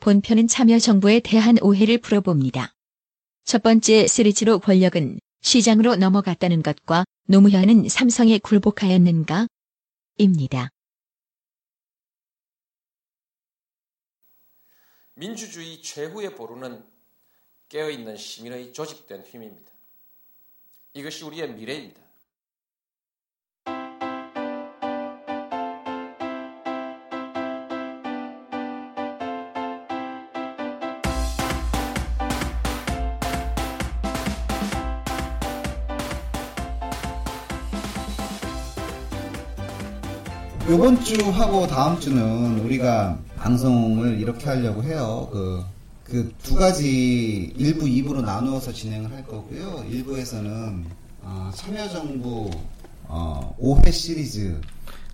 본편은 참여정부에 대한 오해를 풀어봅니다. 첫 번째 시리즈로 권력은 시장으로 넘어갔다는 것과 노무현은 삼성에 굴복하였는가? 입니다. 민주주의 최후의 보루는 깨어있는 시민의 조직된 힘입니다. 이것이 우리의 미래입니다. 요번 주 하고 다음 주는 우리가 방송을 이렇게 하려고 해요. 그, 그 두 가지 1부, 2부로 나누어서 진행을 할 거고요. 1부에서는 어, 참여정부 어, 5회 시리즈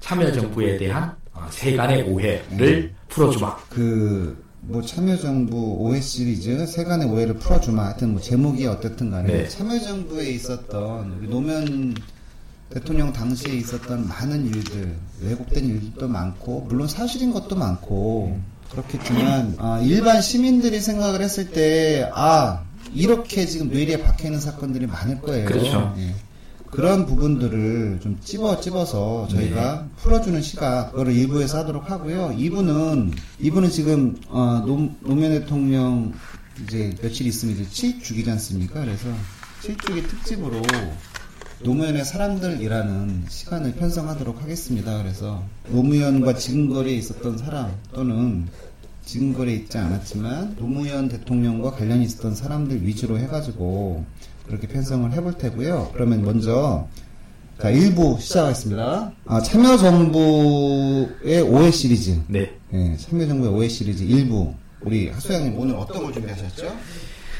참여정부에 대한 어, 세간의 오해를 풀어주마. 그, 뭐, 참여정부 5회 시리즈, 세간의 오해를 풀어주마. 하여튼 뭐, 제목이 어떻든 간에, 네. 참여정부에 있었던, 우리 노무현 대통령 당시에 있었던 많은 일들, 왜곡된 일들도 많고, 물론 사실인 것도 많고, 그렇겠지만, 아, 일반 시민들이 생각을 했을 때, 아, 이렇게 지금 뇌리에 박혀있는 사건들이 많을 거예요. 그렇죠. 예. 그런 부분들을 좀 찝어 찝어서 저희가 풀어주는 시간 그거를 1부에서 하도록 하고요. 2부는 2부는 지금 어, 노, 노무현 대통령 이제 며칠 있으면 이제 7주기지 않습니까? 그래서 7주기 특집으로 노무현의 사람들이라는 시간을 편성하도록 하겠습니다. 그래서 노무현과 지금거리에 있었던 사람 또는 지금거리에 있지 않았지만 노무현 대통령과 관련이 있었던 사람들 위주로 해가지고 그렇게 편성을 해볼 테고요. 그러면 먼저 자 1부 시작하겠습니다. 아, 참여정부의 5회 시리즈. 네. 예, 참여정부의 5회 시리즈 1부. 우리 하수양님 오늘 어떤 걸 준비하셨죠?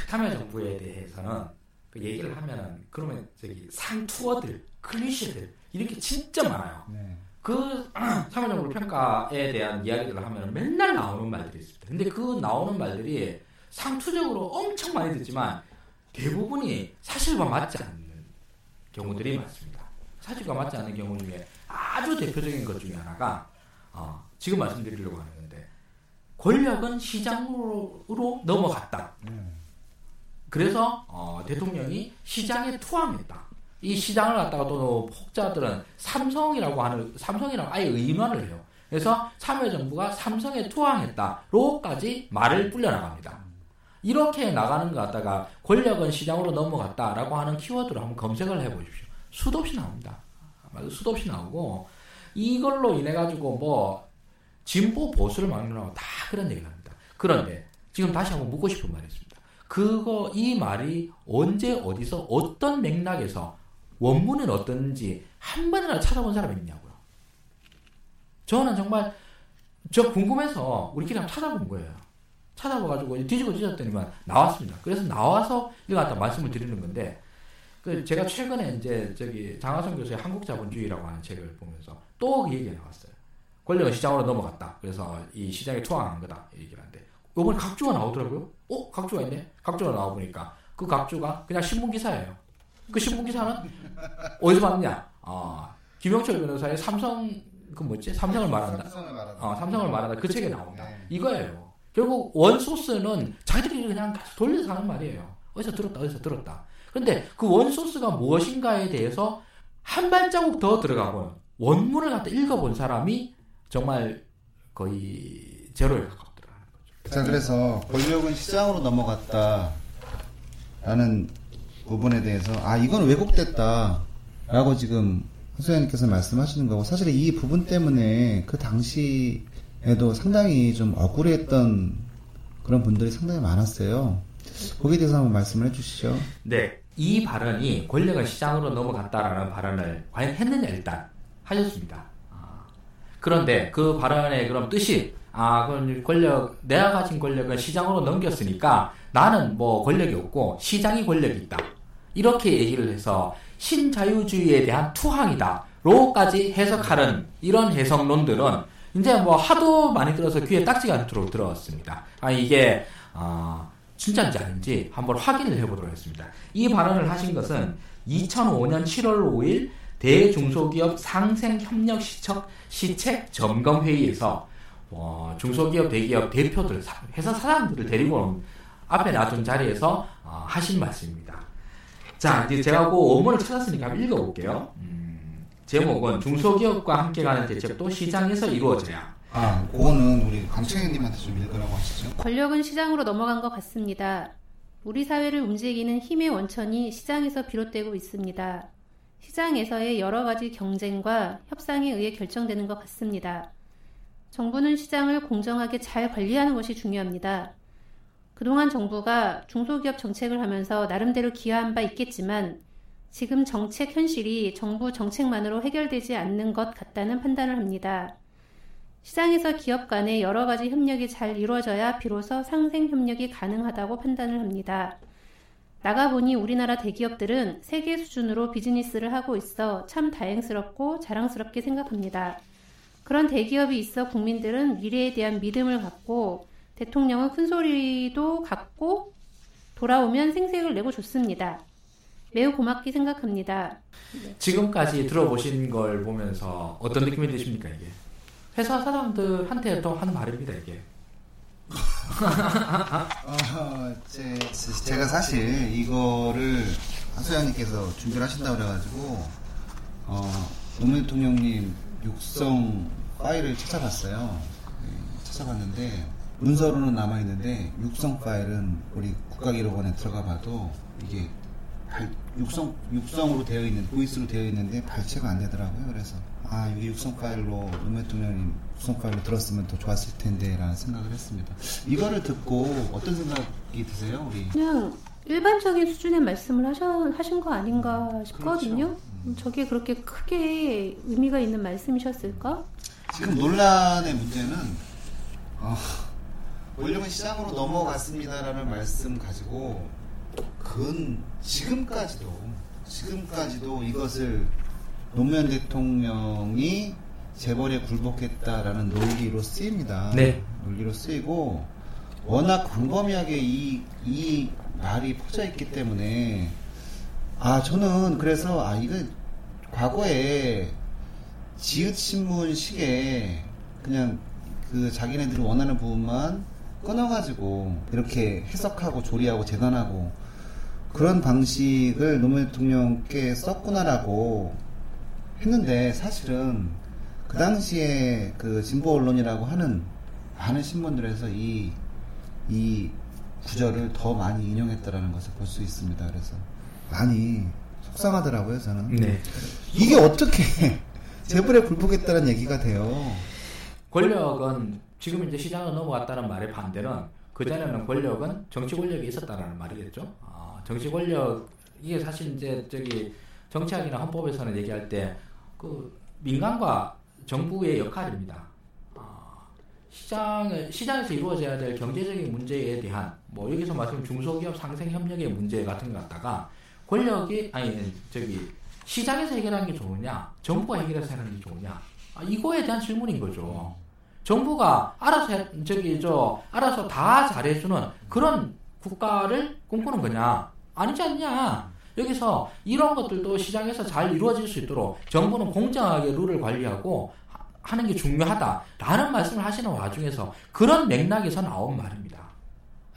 참여정부에 대해서는 그 얘기를 하면은 그러면 저기 상 투어들, 클리셰들 이렇게 진짜 많아요. 네. 그 참여정부 평가에 대한 이야기들을 하면 맨날 나오는 말들이 있습니다. 근데 그 나오는 말들이 상투적으로 엄청 많이 듣지만 대부분이 사실과 맞지 않는 경우들이 많습니다. 사실과 맞지 않는 경우 중에 아주 대표적인 것 중에 하나가 어, 지금 말씀드리려고 하는 건데 권력은 시장으로 넘어갔다. 그래서 어, 대통령이 시장에 투항했다. 이 시장을 갖다가 또 혹자들은 삼성이라고 하는 삼성이라고 아예 의논을 해요. 그래서 참여정부가 삼성에 투항했다로까지 말을 불려나갑니다. 이렇게 나가는 것 갖다가 권력은 시장으로 넘어갔다라고 하는 키워드로 한번 검색을 해보십시오. 수도 없이 나옵니다. 수도 없이 나오고 이걸로 인해 가지고 뭐 진보 보수를 막론하고 다 그런 얘기를 합니다. 그런데 지금 다시 한번 묻고 싶은 말이 있습니다. 그거 이 말이 언제 어디서 어떤 맥락에서 원문은 어떤지 한 번이나 찾아본 사람이 있냐고요. 저는 정말 저 궁금해서 우리끼리 한번 찾아본 거예요. 찾아봐가지고 뒤지고 뒤졌더니만 나왔습니다. 그래서 나와서 이거 갖다 말씀을 드리는 건데 그 제가 최근에 이제 저기 장하성 교수의 한국자본주의라고 하는 책을 보면서 또 그 얘기가 나왔어요. 권력은 시장으로 넘어갔다. 그래서 이 시장에 투항한 거다. 이 얘기를 이번에 각주가 나오더라고요. 어? 각주가 있네? 각주가 나와보니까 그 각주가 그냥 신문기사예요. 그 신문기사는 어디서 봤느냐? 아, 김영철 변호사의 삼성 그 뭐지? 삼성을 말한다. 삼성을 말한다. 어, 삼성을 말한다. 그 책에 나온다. 네. 이거예요. 결국 원소스는 자기들이 그냥 계속 돌려서 하는 말이에요. 어디서 들었다, 어디서 들었다. 근데 그 원소스가 무엇인가에 대해서 한 발자국 더 들어가본 원문을 갖다 읽어본 사람이 정말 거의 제로에 거죠. 자, 그래서 권력은 시장으로 넘어갔다. 라는 부분에 대해서, 아, 이건 왜곡됐다. 라고 지금 허수연님께서 말씀하시는 거고, 사실 이 부분 때문에 그 당시에도 상당히 좀 억울했던 그런 분들이 상당히 많았어요. 거기에 대해서 한번 말씀을 해주시죠. 네. 이 발언이 권력은 시장으로 넘어갔다라는 발언을 과연 했느냐 일단 하셨습니다. 아, 그런데 그 발언의 그럼 뜻이 아, 그럼 권력 내가 가진 권력은 시장으로 넘겼으니까 나는 뭐 권력이 없고 시장이 권력이 있다. 이렇게 얘기를 해서 신자유주의에 대한 투항이다 로까지 해석하는 이런 해석론들은 이제 뭐 하도 많이 들어서 귀에 딱지가 않도록 들어왔습니다. 아 이게 아 진짜인지 아닌지 한번 확인을 해보도록 하겠습니다. 이 발언을 하신 것은 2005년 7월 5일 대중소기업 상생협력시책 시책 점검회의에서 어, 중소기업, 대기업 대표들, 회사 사장들을 데리고 앞에 놔둔 자리에서 어, 하신 말씀입니다. 자, 이제 제가 그 원문을 찾았으니까 한번 읽어볼게요. 음, 제목은 중소기업과 함께 가는 대책도 시장에서 이루어져야. 아, 그거는 우리 강창현님한테 좀 읽으라고 하시죠. 권력은 시장으로 넘어간 것 같습니다. 우리 사회를 움직이는 힘의 원천이 시장에서 비롯되고 있습니다. 시장에서의 여러 가지 경쟁과 협상에 의해 결정되는 것 같습니다. 정부는 시장을 공정하게 잘 관리하는 것이 중요합니다. 그동안 정부가 중소기업 정책을 하면서 나름대로 기여한 바 있겠지만 지금 정책 현실이 정부 정책만으로 해결되지 않는 것 같다는 판단을 합니다. 시장에서 기업 간의 여러 가지 협력이 잘 이루어져야 비로소 상생 협력이 가능하다고 판단을 합니다. 나가보니 우리나라 대기업들은 세계 수준으로 비즈니스를 하고 있어 참 다행스럽고 자랑스럽게 생각합니다. 그런 대기업이 있어 국민들은 미래에 대한 믿음을 갖고 대통령은 큰 소리도 갖고 돌아오면 생색을 내고 좋습니다. 매우 고맙게 생각합니다. 지금까지 들어보신 걸 보면서 어떤 느낌이 드십니까 이게? 회사 사람들한테 또한 말입니다 이게. 어, 제, 제가 사실 이거를 하소연님께서 준비를 하신다고 그래가지고 어, 노무현 대통령님 육성 파일을 찾아봤어요. 네, 찾아봤는데 문서로는 남아 있는데 육성 파일은 우리 국가기록원에 들어가 봐도 이게 발, 육성 육성으로 되어 있는 보이스로 되어 있는데 발췌가 안 되더라고요. 그래서 아 이게 육성 파일로 노무현 대통령님 육 성 파일로 들었으면 더 좋았을 텐데라는 생각을 했습니다. 이거를 듣고 어떤 생각이 드세요, 우리? 그냥 일반적인 수준의 말씀을 하셔, 하신 거 아닌가 싶거든요. 그렇죠. 음. 저게 그렇게 크게 의미가 있는 말씀이셨을까? 지금 논란의 문제는 어, 원료는 시장으로 넘어갔습니다라는 말씀 가지고 그건 지금까지도 지금까지도 이것을 노무현 대통령이 재벌에 굴복했다라는 논리로 쓰입니다. 네. 논리로 쓰이고 워낙 광범위하게 이, 이 말이 퍼져 있기 때문에 아 저는 그래서 아 이거 과거에 지읒신문식에 그냥 그 자기네들이 원하는 부분만 끊어가지고 이렇게 해석하고 조리하고 재단하고 그런 방식을 노무현 대통령께 썼구나라고 했는데 사실은 그 당시에 그 진보 언론이라고 하는 많은 신문들에서 이, 이 구절을 더 많이 인용했다라는 것을 볼 수 있습니다. 그래서 많이 속상하더라고요, 저는. 네. 이게 어떻게 재벌에 굴복했다는 얘기가 돼요. 권력은 지금 이제 시장으로 넘어갔다는 말의 반대는 그 전에는 권력은 정치 권력이 있었다라는 말이겠죠. 아, 정치 권력 이게 사실 이제 저기 정치학이나 헌법에서는 얘기할 때 그 민간과 정부의 역할입니다. 아, 시장 시장에서 이루어져야 될 경제적인 문제에 대한 뭐 여기서 말씀 중소기업 상생 협력의 문제 같은 거 갖다가 권력이 아니 저기 시장에서 해결하는 게 좋으냐 정부가 해결해서 하는 게 좋으냐 아, 이거에 대한 질문인 거죠. 정부가 알아서 해- 저기 저 알아서 다 잘해주는 그런 국가를 꿈꾸는 거냐 아니지 않냐 여기서 이런 것들도 시장에서 잘 이루어질 수 있도록 정부는 공정하게 룰을 관리하고 하- 하는 게 중요하다라는 말씀을 하시는 와중에서 그런 맥락에서 나온 말입니다.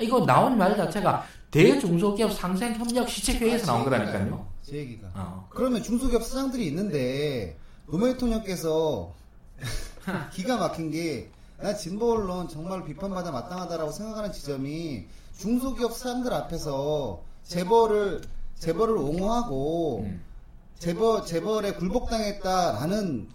이거 나온 말 자체가 대중소기업 상생 협력 시책회의에서 나온 거라니까요. 제 얘기가. 어. 그러면 중소기업 사장들이 있는데 노무현 대통령께서 기가 막힌 게 나 진보 언론 정말 비판받아 마땅하다라고 생각하는 지점이 중소기업 사장들 앞에서 재벌을 재벌을 옹호하고 음. 재벌 재벌에 굴복당했다라는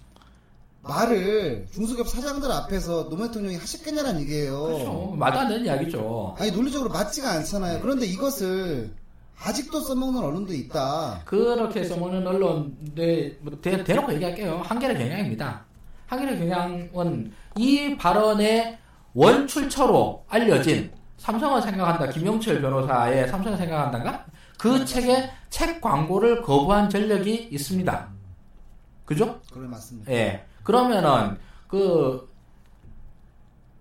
말을 중소기업 사장들 앞에서 노무현 대통령이 하셨겠냐는 얘기예요. 그렇죠. 말도 안 되는 이야기죠. 아니 논리적으로 맞지가 않잖아요. 그런데 이것을 아직도 써먹는 언론도 있다. 그렇게 써먹는 언론들 뭐 대, 대놓고 얘기할게요. 한겨레 경향입니다. 한겨레 경향은 이 발언의 원출처로 알려진 삼성을 생각한다 김용철 변호사의 삼성을 생각한다가 그 책의 책 광고를 거부한 전력이 있습니다. 그죠? 그래 맞습니다. 예. 그러면은 그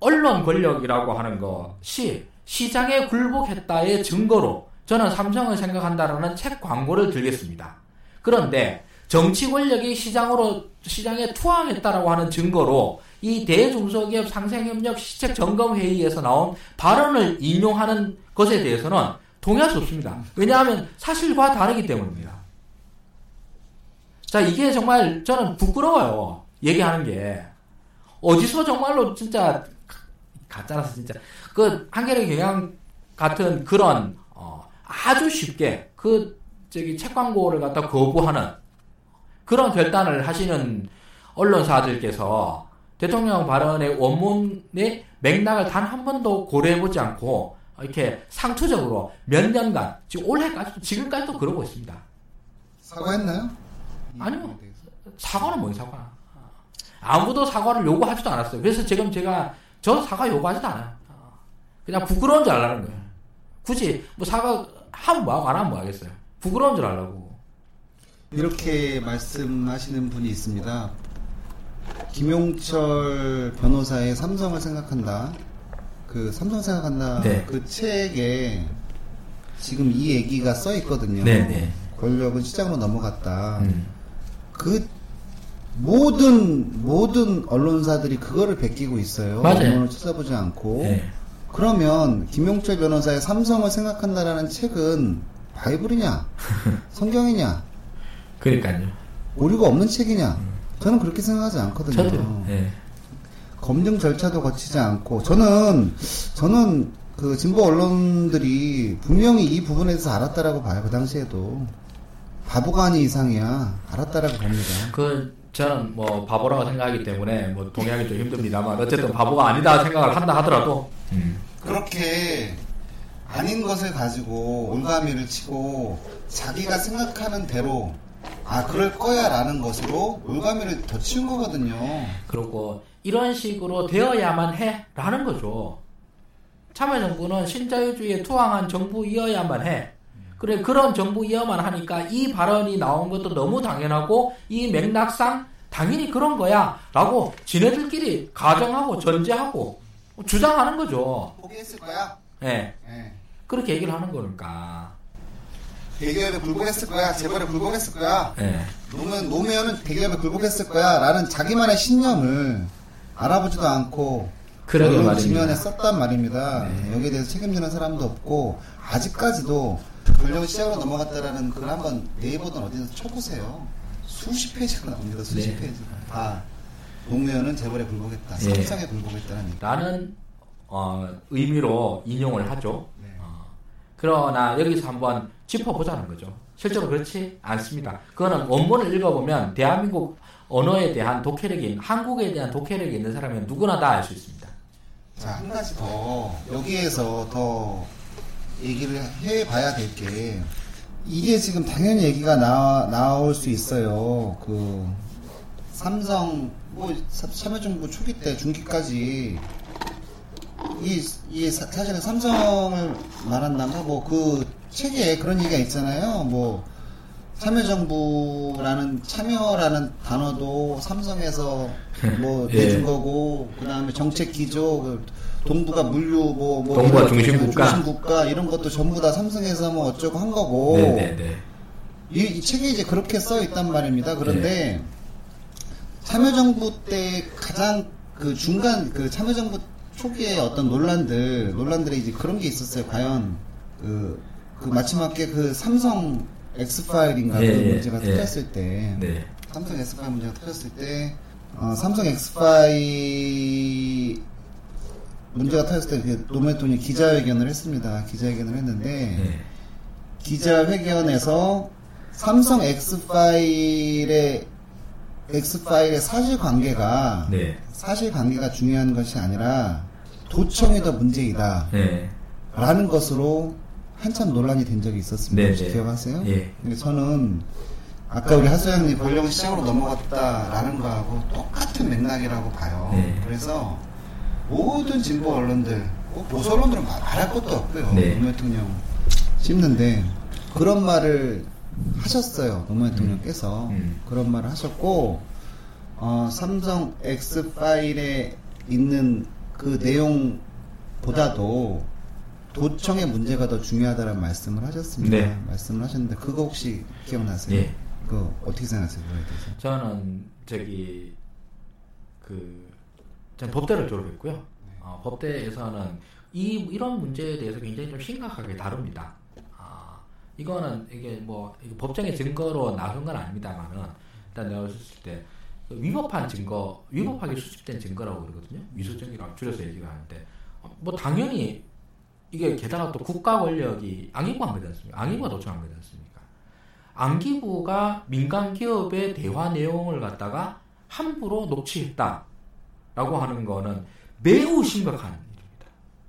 언론 권력이라고 하는 것이 시장에 굴복했다의 증거로 저는 삼성을 생각한다라는 책 광고를 들겠습니다. 그런데 정치 권력이 시장으로 시장에 투항했다라고 하는 증거로 이 대중소기업 상생협력 시책 점검 회의에서 나온 발언을 인용하는 것에 대해서는 동의할 수 없습니다. 왜냐하면 사실과 다르기 때문입니다. 자, 이게 정말 저는 부끄러워요. 얘기하는 게. 어디서 정말로 진짜, 가짜라서 진짜. 그, 한겨레 경향 같은 그런, 어, 아주 쉽게 그, 저기 책 광고를 갖다 거부하는 그런 결단을 하시는 언론사들께서 대통령 발언의 원문의 맥락을 단 한 번도 고려해보지 않고 이렇게 상투적으로 몇 년간 지금 올해까지도 지금까지도 그러고 있습니다. 사과했나요? 아니요. 사과는 뭔 사과? 아무도 사과를 요구하지도 않았어요. 그래서 지금 제가 저 사과 요구하지도 않아요. 그냥 부끄러운 줄 알라는 거예요. 굳이 뭐 사과 하면 뭐하고 안 하면 뭐 하겠어요. 부끄러운 줄 알라고. 이렇게 말씀하시는 분이 있습니다. 김용철 변호사의 삼성을 생각한다. 그 삼성 생각한다. 네. 그 책에 지금 이 얘기가 써 있거든요. 네, 네. 권력은 시장으로 넘어갔다. 음. 그 모든 모든 언론사들이 그거를 베끼고 있어요. 맞아요. 언론을 찾아보지 않고. 네. 그러면 김용철 변호사의 삼성을 생각한다라는 책은 바이블이냐, 성경이냐, 그러니까요. 오류가 없는 책이냐? 저는 그렇게 생각하지 않거든요. 저도. 예. 검증 절차도 거치지 않고 저는 저는 그 진보 언론들이 분명히 이 부분에 대해서 알았다라고 봐요. 그 당시에도 바보가 아닌 이상이야 알았다라고 봅니다. 그 저는 뭐 바보라고 생각하기 때문에 뭐 동의하기 좀 힘듭니다만 어쨌든 바보가 아니다 생각을 한다 하더라도 음. 그렇게 아닌 것을 가지고 올가미를 치고 자기가 생각하는 대로 아 그럴 거야라는 것으로 올가미를 더 치운 거거든요. 그리고 이런 식으로 되어야만 해라는 거죠. 참여정부는 신자유주의에 투항한 정부이어야만 해. 그래 그런 정부이어만 하니까 이 발언이 나온 것도 너무 당연하고 이 맥락상 당연히 그런 거야라고 지네들끼리 가정하고 전제하고 주장하는 거죠. 포기했을 거야. 예. 예. 그렇게 얘기를 하는 거니까. 대기업에 굴복했을 거야. 재벌에 굴복했을 거야. 예. 노무현, 노무현은 대기업에 굴복했을 거야. 라는 자기만의 신념을 알아보지도 않고 그러게 말입니다. 지면에 썼단 말입니다. 네. 여기에 대해서 책임지는 사람도 없고 아직까지도 권력이 시장으로 넘어갔다라는 글 한번 네이버든 어디서 쳐보세요. 수십 페이지가 나옵니다. 수십 네. 페이지. 다 노무현은 재벌에 굴복했다. 네. 삼성에 굴복했다는 얘기. 라는 어, 의미로 인용을 하죠. 네. 어, 그러나 여기서 한번 짚어보자는 거죠. 실제로 그렇지 않습니다. 그거는 원본을 읽어보면 대한민국 언어에 대한 독해력이 한국에 대한 독해력이 있는 사람은 누구나 다 알 수 있습니다. 자, 한 가지 더, 여기에서 더 얘기를 해 봐야 될 게, 이게 지금 당연히 얘기가 나, 나올 수 있어요. 그, 삼성, 뭐, 사- 참여정부 초기 때, 중기까지, 이, 이, 사, 사실은 삼성을 말한다면, 뭐, 그 책에 그런 얘기가 있잖아요. 뭐, 참여정부라는 참여라는 단어도 삼성에서 뭐 예. 내준 거고 그다음에 정책 기조 그 동부가 물류 뭐, 뭐 동부가 중심국가. 중심국가 이런 것도 전부 다 삼성에서 뭐 어쩌고 한 거고 네네네. 이, 이 책에 이제 그렇게 써 있단 말입니다. 그런데 네. 참여정부 때 가장 그 중간 그 참여정부 초기에 어떤 논란들 논란들이 이제 그런 게 있었어요. 과연 그, 그 마지막에 그 삼성 X 파일인가 예, 그 예, 문제가 예. 터졌을 때 네. 삼성 X 파일 문제가 터졌을 때 어, 삼성 X 파일 문제가 터졌을 때그 노무현 대통령이 기자회견을 했습니다. 기자회견을 했는데 네. 기자회견에서 삼성 X 파일의 X 파일의 사실관계가 네. 사실관계가 중요한 것이 아니라 도청이 더 문제이다. 네. 라는 것으로 한참 논란이 된 적이 있었습니다. 네, 혹시 네. 기억하세요? 예. 근데 저는 아까 우리 하소연님 권력은 시장으로 넘어갔다라는 거하고 똑같은 맥락이라고 봐요. 네. 그래서 모든 진보 언론들, 꼭 보수 언론들은 말- 말할 것도 없고요. 네. 노무현 대통령 씹는데 그런 말을 하셨어요. 노무현 대통령께서 음. 그런 말을 하셨고 어, 삼성 X 파일에 있는 그 내용보다도 도청의 문제가 더 중요하다는 말씀을 하셨습니다. 네. 말씀을 하셨는데 그거 혹시 기억나세요? 예. 그거 어떻게 생각하세요? 저는 저기 그 저는 법대를 졸업했고요. 어, 법대에서는 이 이런 문제에 대해서 굉장히 좀 심각하게 다룹니다. 아, 이거는 이게 뭐 이게 법정의 증거로 나선 건 아닙니다만은 일단 내가 봤을 때그 위법한 증거, 위법하게 수집된 증거라고 그러거든요. 위수증이라고 줄여서 얘기를 하는데 어, 뭐 당연히 이게 게다가 또 국가 권력이 안기부한 거지 않습니까? 안기부가 도청한 거지 않습니까? 안기부가 민간 기업의 대화 내용을 갖다가 함부로 녹취했다라고 하는 거는 매우 심각한 일입니다.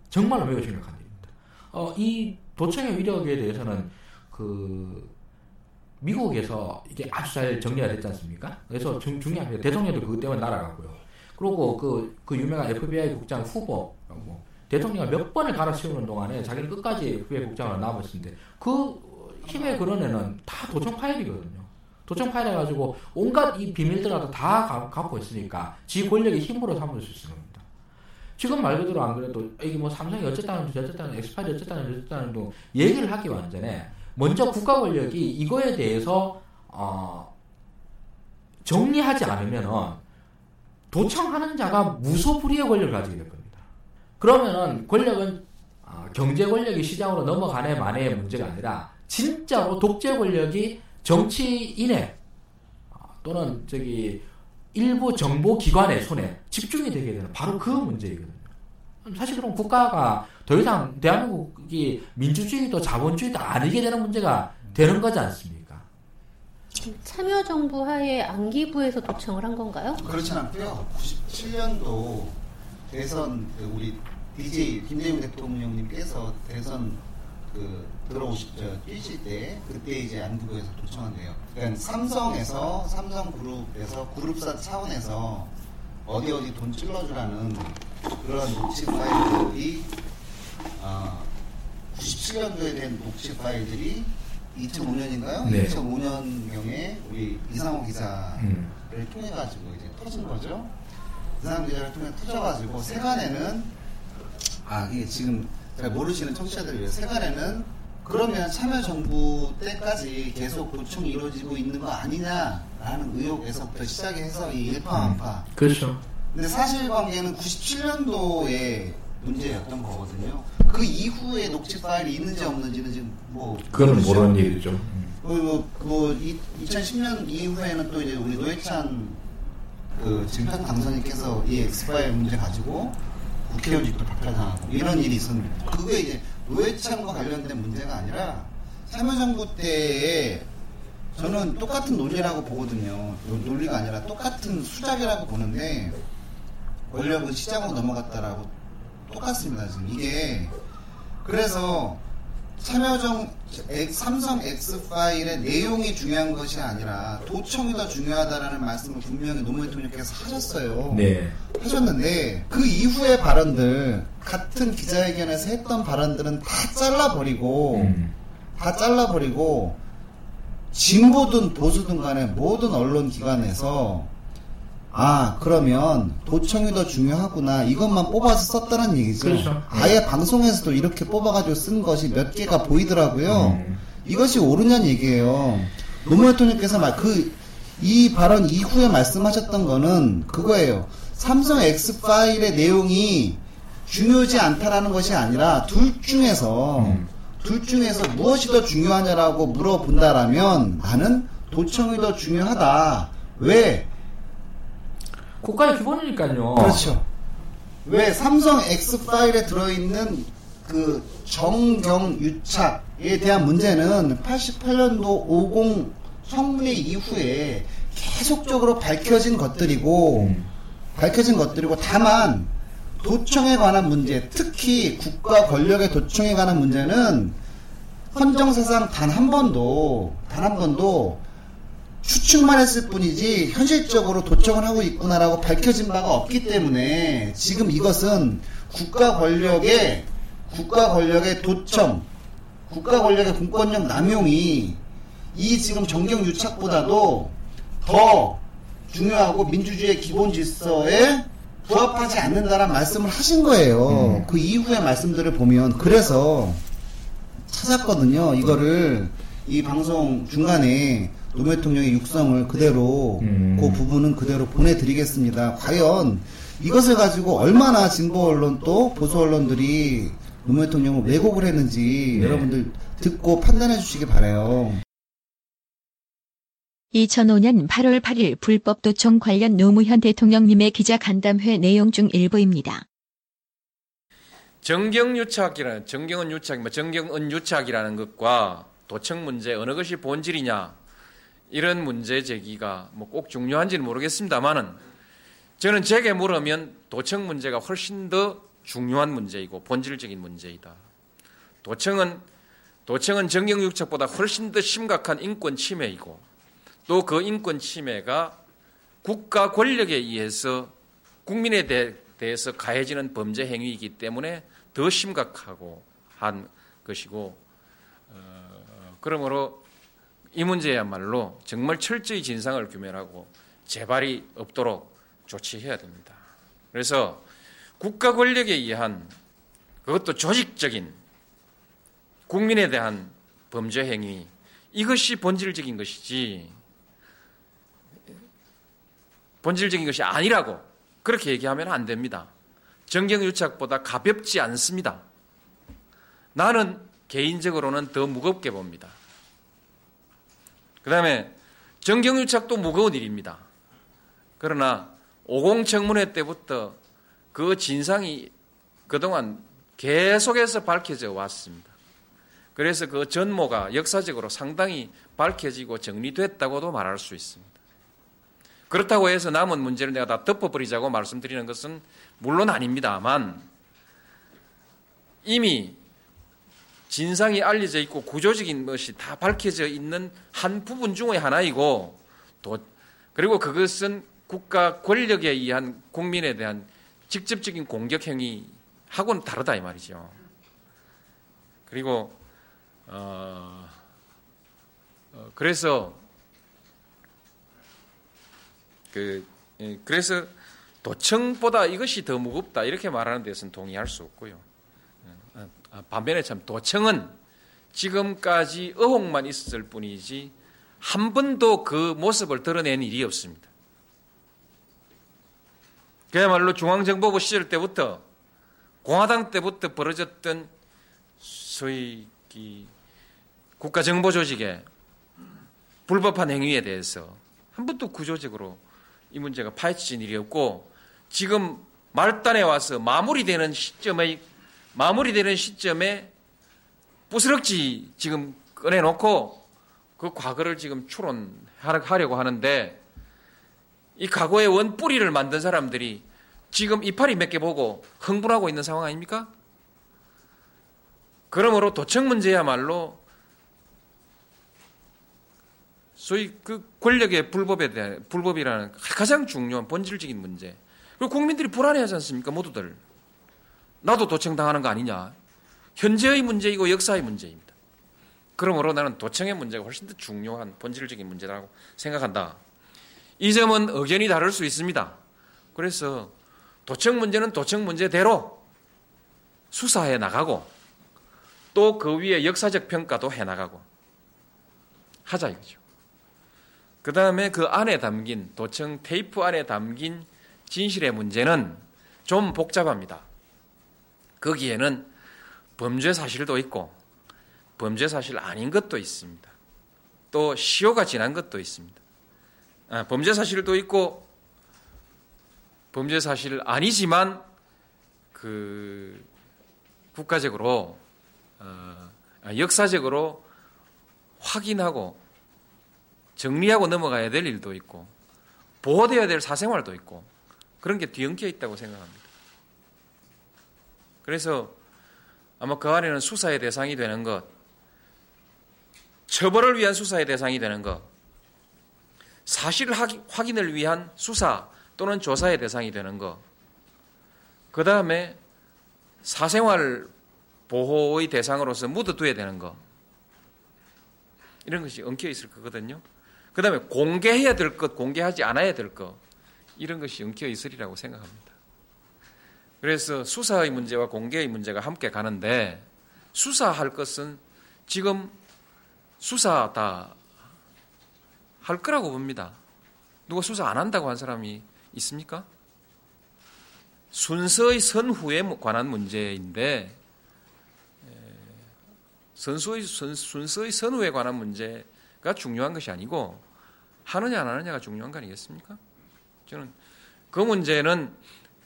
정말로 매우 심각한 일입니다. 어, 이 도청의 위력에 대해서는 그 미국에서 이게 아주 잘 정리가 됐지 않습니까? 그래서 중, 게 대통령도 그것 때문에 날아갔고요. 그리고 그, 그 유명한 FBI 국장 후보, 뭐, 대통령을 몇 번을 갈아치우는 동안에 자기는 끝까지 FBI 국장으로 남았는데 그 힘의 근원에는 다 도청 파일이거든요. 도청 파일 해가지고 온갖 이 비밀들을 다 가, 갖고 있으니까 지 권력의 힘으로 삼을 수 있는 겁니다. 지금 말 그대로 안 그래도 이게 뭐 삼성이 어쨌다는 어쨌다는 엑스파일이 어쨌다는 어쨌다는 등 얘기를 하기 완전에 먼저 국가 권력이 이거에 대해서 어, 정리하지 않으면은 도청하는 자가 무소불위의 권력을 가지게 될 겁니다. 그러면은 권력은 어, 경제 권력이 시장으로 넘어가네 마네의 문제가 아니라 진짜로 독재 권력이 정치인의 어, 또는 저기 일부 정보 기관의 손에 집중이 되게 되는 바로 그 문제이거든요. 사실 그럼 국가가 더 이상 대한민국이 민주주의도 자본주의도 아니게 되는 문제가 되는 거지 않습니까? 참여정부 하에 안기부에서 도청을 한 건가요? 그렇진 않고요. 97년도 대선 그 우리 DJ 김대중 대통령님께서 대선 그 들어오시죠 뛰실 때 그때 이제 안기부에서 도청한대요. 그러니까 삼성에서 삼성 그룹에서 그룹사 차원에서 어디 어디 돈 찔러주라는 그런 녹취 파일들이 어, 97년도에 된 녹취 파일들이 2005년인가요? 네. 2005년경에 우리 이상호 기자를 음. 통해 가지고 이제 터진 거죠. 이상호 기자를 통해 터져가지고 세간에는 아 이게 지금 잘 모르시는 청취자들을 위해 세간에는 그러면 참여정부 때까지 계속 도청이 이루어지고 있는 거 아니냐라는 의혹에서부터 시작해서 이 일파만파 그렇죠. 근데 사실관계는 97년도에 문제였던 거거든요. 그 이후에 녹취 파일이 있는지 없는지는 지금 뭐 그거는 모르죠. 모르는 일이죠. 그리고 뭐 2010년 이후에는 또 이제 우리 노회찬 그 지금 현 당선인께서 이 엑스파일 문제 가지고 국회의원직도 박탈당하고 이런 일이 있었는데 그게 이제 노회찬과 관련된 문제가 아니라 참여정부 때에 저는 똑같은 논리라고 보거든요. 노- 논리가 아니라 똑같은 수작이라고 보는데 권력은 시장으로 넘어갔다라고 똑같습니다. 지금 이게 그래서 참여정 엑- 삼성 X 파일의 내용이 중요한 것이 아니라 도청이 더 중요하다라는 말씀을 분명히 노무현 대통령께서 하셨어요. 네. 하셨는데 그 이후의 발언들 같은 기자회견에서 했던 발언들은 다 잘라버리고 음. 다 잘라버리고 진보든 보수든 간에 모든 언론 기관에서 아 그러면 도청이 더 중요하구나 이것만 뽑아서 썼다는 얘기죠. 그렇죠. 아예 방송에서도 이렇게 뽑아가지고 쓴 것이 몇 개가 보이더라고요. 음. 이것이 옳으냐는 얘기예요. 노무현 대통령께서 말, 그, 이 발언 이후에 말씀하셨던 거는 그거예요. 삼성 X 파일의 내용이 중요하지 않다라는 것이 아니라 둘 중에서, 음. 둘 중에서 무엇이 더 중요하냐라고 물어본다라면 나는 도청이 더 중요하다. 왜? 국가의 기본이니까요. 그렇죠. 왜 삼성 X 파일에 들어있는 그 정경 유착에 대한 문제는 88년도 50 청문회 이후에 계속적으로 밝혀진 것들이고 음. 밝혀진 것들이고 다만 도청에 관한 문제, 특히 국가 권력의 도청에 관한 문제는 헌정사상 단 한 번도 단 한 번도 추측만 했을 뿐이지 현실적으로 도청을 하고 있구나라고 밝혀진 바가 없기 때문에 지금 이것은 국가 권력의 국가 권력의 도청, 국가 권력의 공권력 남용이 이 지금 정경 유착보다도 더 중요하고 민주주의의 기본 질서에 부합하지 않는다라는 말씀을 하신 거예요. 음. 그 이후의 말씀들을 보면 그래서 찾았거든요. 이거를 이 방송 중간에 노무현 대통령의 육성을 그대로 음. 그 부분은 그대로 보내드리겠습니다. 과연 이것을 가지고 얼마나 진보 언론 또 보수 언론들이 노무현 대통령을 왜곡을 했는지 네. 여러분들 듣고 판단해 주시기 바래요. 2005년 8월 8일 불법 도청 관련 노무현 대통령님의 기자 간담회 내용 중 일부입니다. 정경 유착이라는 정경은 유착, 뭐 정경은 유착이라는 것과 도청 문제 어느 것이 본질이냐 이런 문제 제기가 뭐 꼭 중요한지는 모르겠습니다만은 저는 제게 물으면 도청 문제가 훨씬 더 중요한 문제이고 본질적인 문제이다. 도청은 도청은 정경유착보다 훨씬 더 심각한 인권 침해이고 또 그 인권 침해가 국가 권력에 의해서 국민에 대, 대해서 가해지는 범죄 행위이기 때문에 더 심각하고 한 것이고 어, 그러므로 이 문제야말로 정말 철저히 진상을 규명하고 재발이 없도록 조치해야 됩니다. 그래서 국가 권력에 의한 그것도 조직적인 국민에 대한 범죄 행위 이것이 본질적인 것이지 본질적인 것이 아니라고 그렇게 얘기하면 안 됩니다. 정경유착보다 가볍지 않습니다. 나는 개인적으로는 더 무겁게 봅니다. 그 다음에 정경유착도 무거운 일입니다. 그러나 50 청문회 때부터 그 진상이 그동안 계속해서 밝혀져 왔습니다. 그래서 그 전모가 역사적으로 상당히 밝혀지고 정리됐다고도 말할 수 있습니다. 그렇다고 해서 남은 문제를 내가 다 덮어버리자고 말씀드리는 것은 물론 아닙니다만 이미 진상이 알려져 있고 구조적인 것이 다 밝혀져 있는 한 부분 중의 하나이고 또 그리고 그것은 국가 권력에 의한 국민에 대한 직접적인 공격 행위하고는 다르다 이 말이죠. 그리고 어, 어, 그래서 그 예, 그래서 도청보다 이것이 더 무겁다 이렇게 말하는 데서는 동의할 수 없고요. 예, 아, 반면에 참 도청은 지금까지 의혹만 있었을 뿐이지 한 번도 그 모습을 드러낸 일이 없습니다. 그야말로 중앙정보부 시절 때부터 공화당 때부터 벌어졌던 소위 이 국가정보조직의 불법한 행위에 대해서 한 번도 구조적으로 이 문제가 파헤쳐진 일이 없고 지금 말단에 와서 마무리되는 시점에 마무리되는 시점에 부스럭지 지금 꺼내놓고 그 과거를 지금 추론하려고 하는데 이 과거의 원 뿌리를 만든 사람들이 지금 이파리 몇 개 보고 흥분하고 있는 상황 아닙니까? 그러므로 도청 문제야말로 소위 그 권력의 불법에 대한 불법이라는 가장 중요한 본질적인 문제. 그리고 국민들이 불안해하지 않습니까? 모두들. 나도 도청 당하는 거 아니냐? 현재의 문제이고 역사의 문제입니다. 그러므로 나는 도청의 문제가 훨씬 더 중요한 본질적인 문제라고 생각한다. 이 점은 의견이 다를 수 있습니다. 그래서 도청 문제는 도청 문제대로 수사해 나가고 또 그 위에 역사적 평가도 해 나가고 하자 이거죠. 그 다음에 그 안에 담긴 도청 테이프 안에 담긴 진실의 문제는 좀 복잡합니다. 거기에는 범죄 사실도 있고 범죄 사실 아닌 것도 있습니다. 또 시효가 지난 것도 있습니다. 아, 범죄 사실도 있고 범죄 사실 아니지만 그 국가적으로 어, 역사적으로 확인하고 정리하고 넘어가야 될 일도 있고 보호되어야 될 사생활도 있고 그런 게 뒤엉켜 있다고 생각합니다. 그래서 아마 그 안에는 수사의 대상이 되는 것, 처벌을 위한 수사의 대상이 되는 것, 사실 확인을 위한 수사 또는 조사의 대상이 되는 것, 그 다음에 사생활 보호의 대상으로서 묻어둬야 되는 것, 이런 것이 엉켜 있을 거거든요. 그 다음에 공개해야 될 것, 공개하지 않아야 될 것, 이런 것이 엉켜 있으리라고 생각합니다. 그래서 수사의 문제와 공개의 문제가 함께 가는데, 수사할 것은 지금 수사 다 할 거라고 봅니다. 누가 수사 안 한다고 한 사람이 있습니까? 순서의 선후에 관한 문제인데 에, 선수의 순, 순서의 선후에 관한 문제가 중요한 것이 아니고 하느냐 안 하느냐가 중요한 거 아니겠습니까? 저는 그 문제는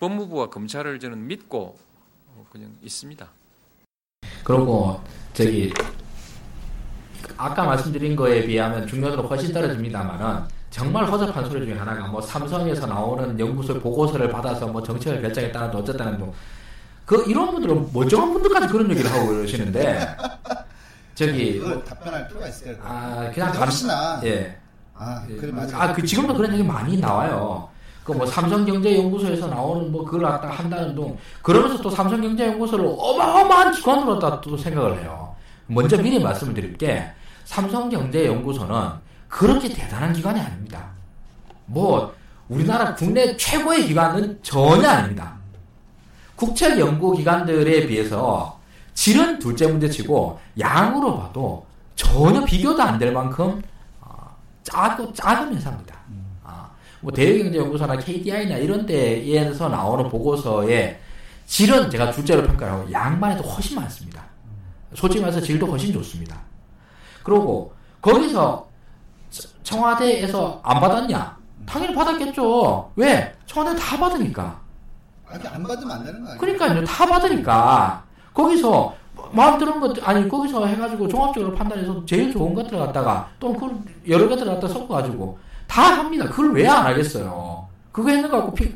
법무부와 검찰을 저는 믿고 어, 그냥 있습니다. 그리고 저기 아까 말씀드린 거에 비하면 중요도가 훨씬 떨어집니다만은 정말 허접한 소리 중에 하나가 뭐 삼성에서 나오는 연구소 보고서를 받아서 뭐 정책을 결정했다는 도 어쨌다는 뭐그 이런 분들은 멀쩡한 분들까지 그런 얘기를 하고 그러시는데 저기 답변할 필요가 있어요. 아 그냥 혹시나 예. 아 그래 맞아. 아, 그 지금도 그런 얘기 많이 나와요. 그 뭐 삼성경제연구소에서 나오는 뭐 그걸 갖다 한다는 동 그러면서 또 삼성경제연구소를 어마어마한 기관으로 다 또 생각을 해요. 먼저 미리 말씀을 드릴 게 삼성경제연구소는 그렇게 대단한 기관이 아닙니다. 뭐 우리나라 국내 최고의 기관은 전혀 아닙니다. 국책 연구 기관들에 비해서 질은 둘째 문제치고 양으로 봐도 전혀 비교도 안 될 만큼 어, 작고 작은 회사입니다. 아, 뭐 대외경제연구소나 KDI나 이런 데에서 나오는 보고서에 질은 제가 둘째로 평가하고 양만 해도 훨씬 많습니다. 솔직히 말해서 질도 훨씬 좋습니다. 그리고 거기서 청와대에서 안 받았냐? 당연히 받았겠죠. 왜? 청와대 다 받으니까. 아니 안 받으면 안 되는 거 아니에요? 그러니까요. 다 받으니까. 거기서 마음 드는 것, 아니, 거기서 해가지고 종합적으로 판단해서 제일 좋은 것들을 갖다가 또는 그 여러 것들을 갖다 섞어가지고 다 합니다. 그걸 왜 안 하겠어요? 그거 했는 거 갖고 피,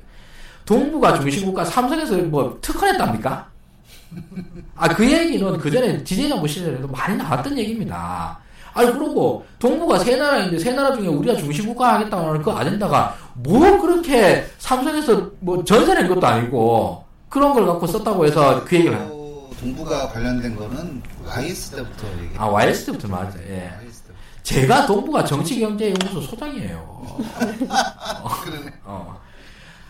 동부가 중심국가 삼성에서 뭐 특허냈답니까? 아, 그 얘기는 그 전에 DJ 정부 시절에도 많이 나왔던 얘기입니다. 아니, 그러고, 동부가 세 나라인데, 세 나라 중에 우리가 중심국가 하겠다고 하는 그 아젠다가, 뭐 그렇게 삼성에서 뭐 전세 낸 것도 아니고, 그런 걸 갖고 썼다고 해서 그 얘기를. 동부가 관련된 거는 YS 때부터 얘기. 아, YS 때부터 맞아, 예. 제가 동부가 정치경제연구소 소장이에요. 그러네. 어.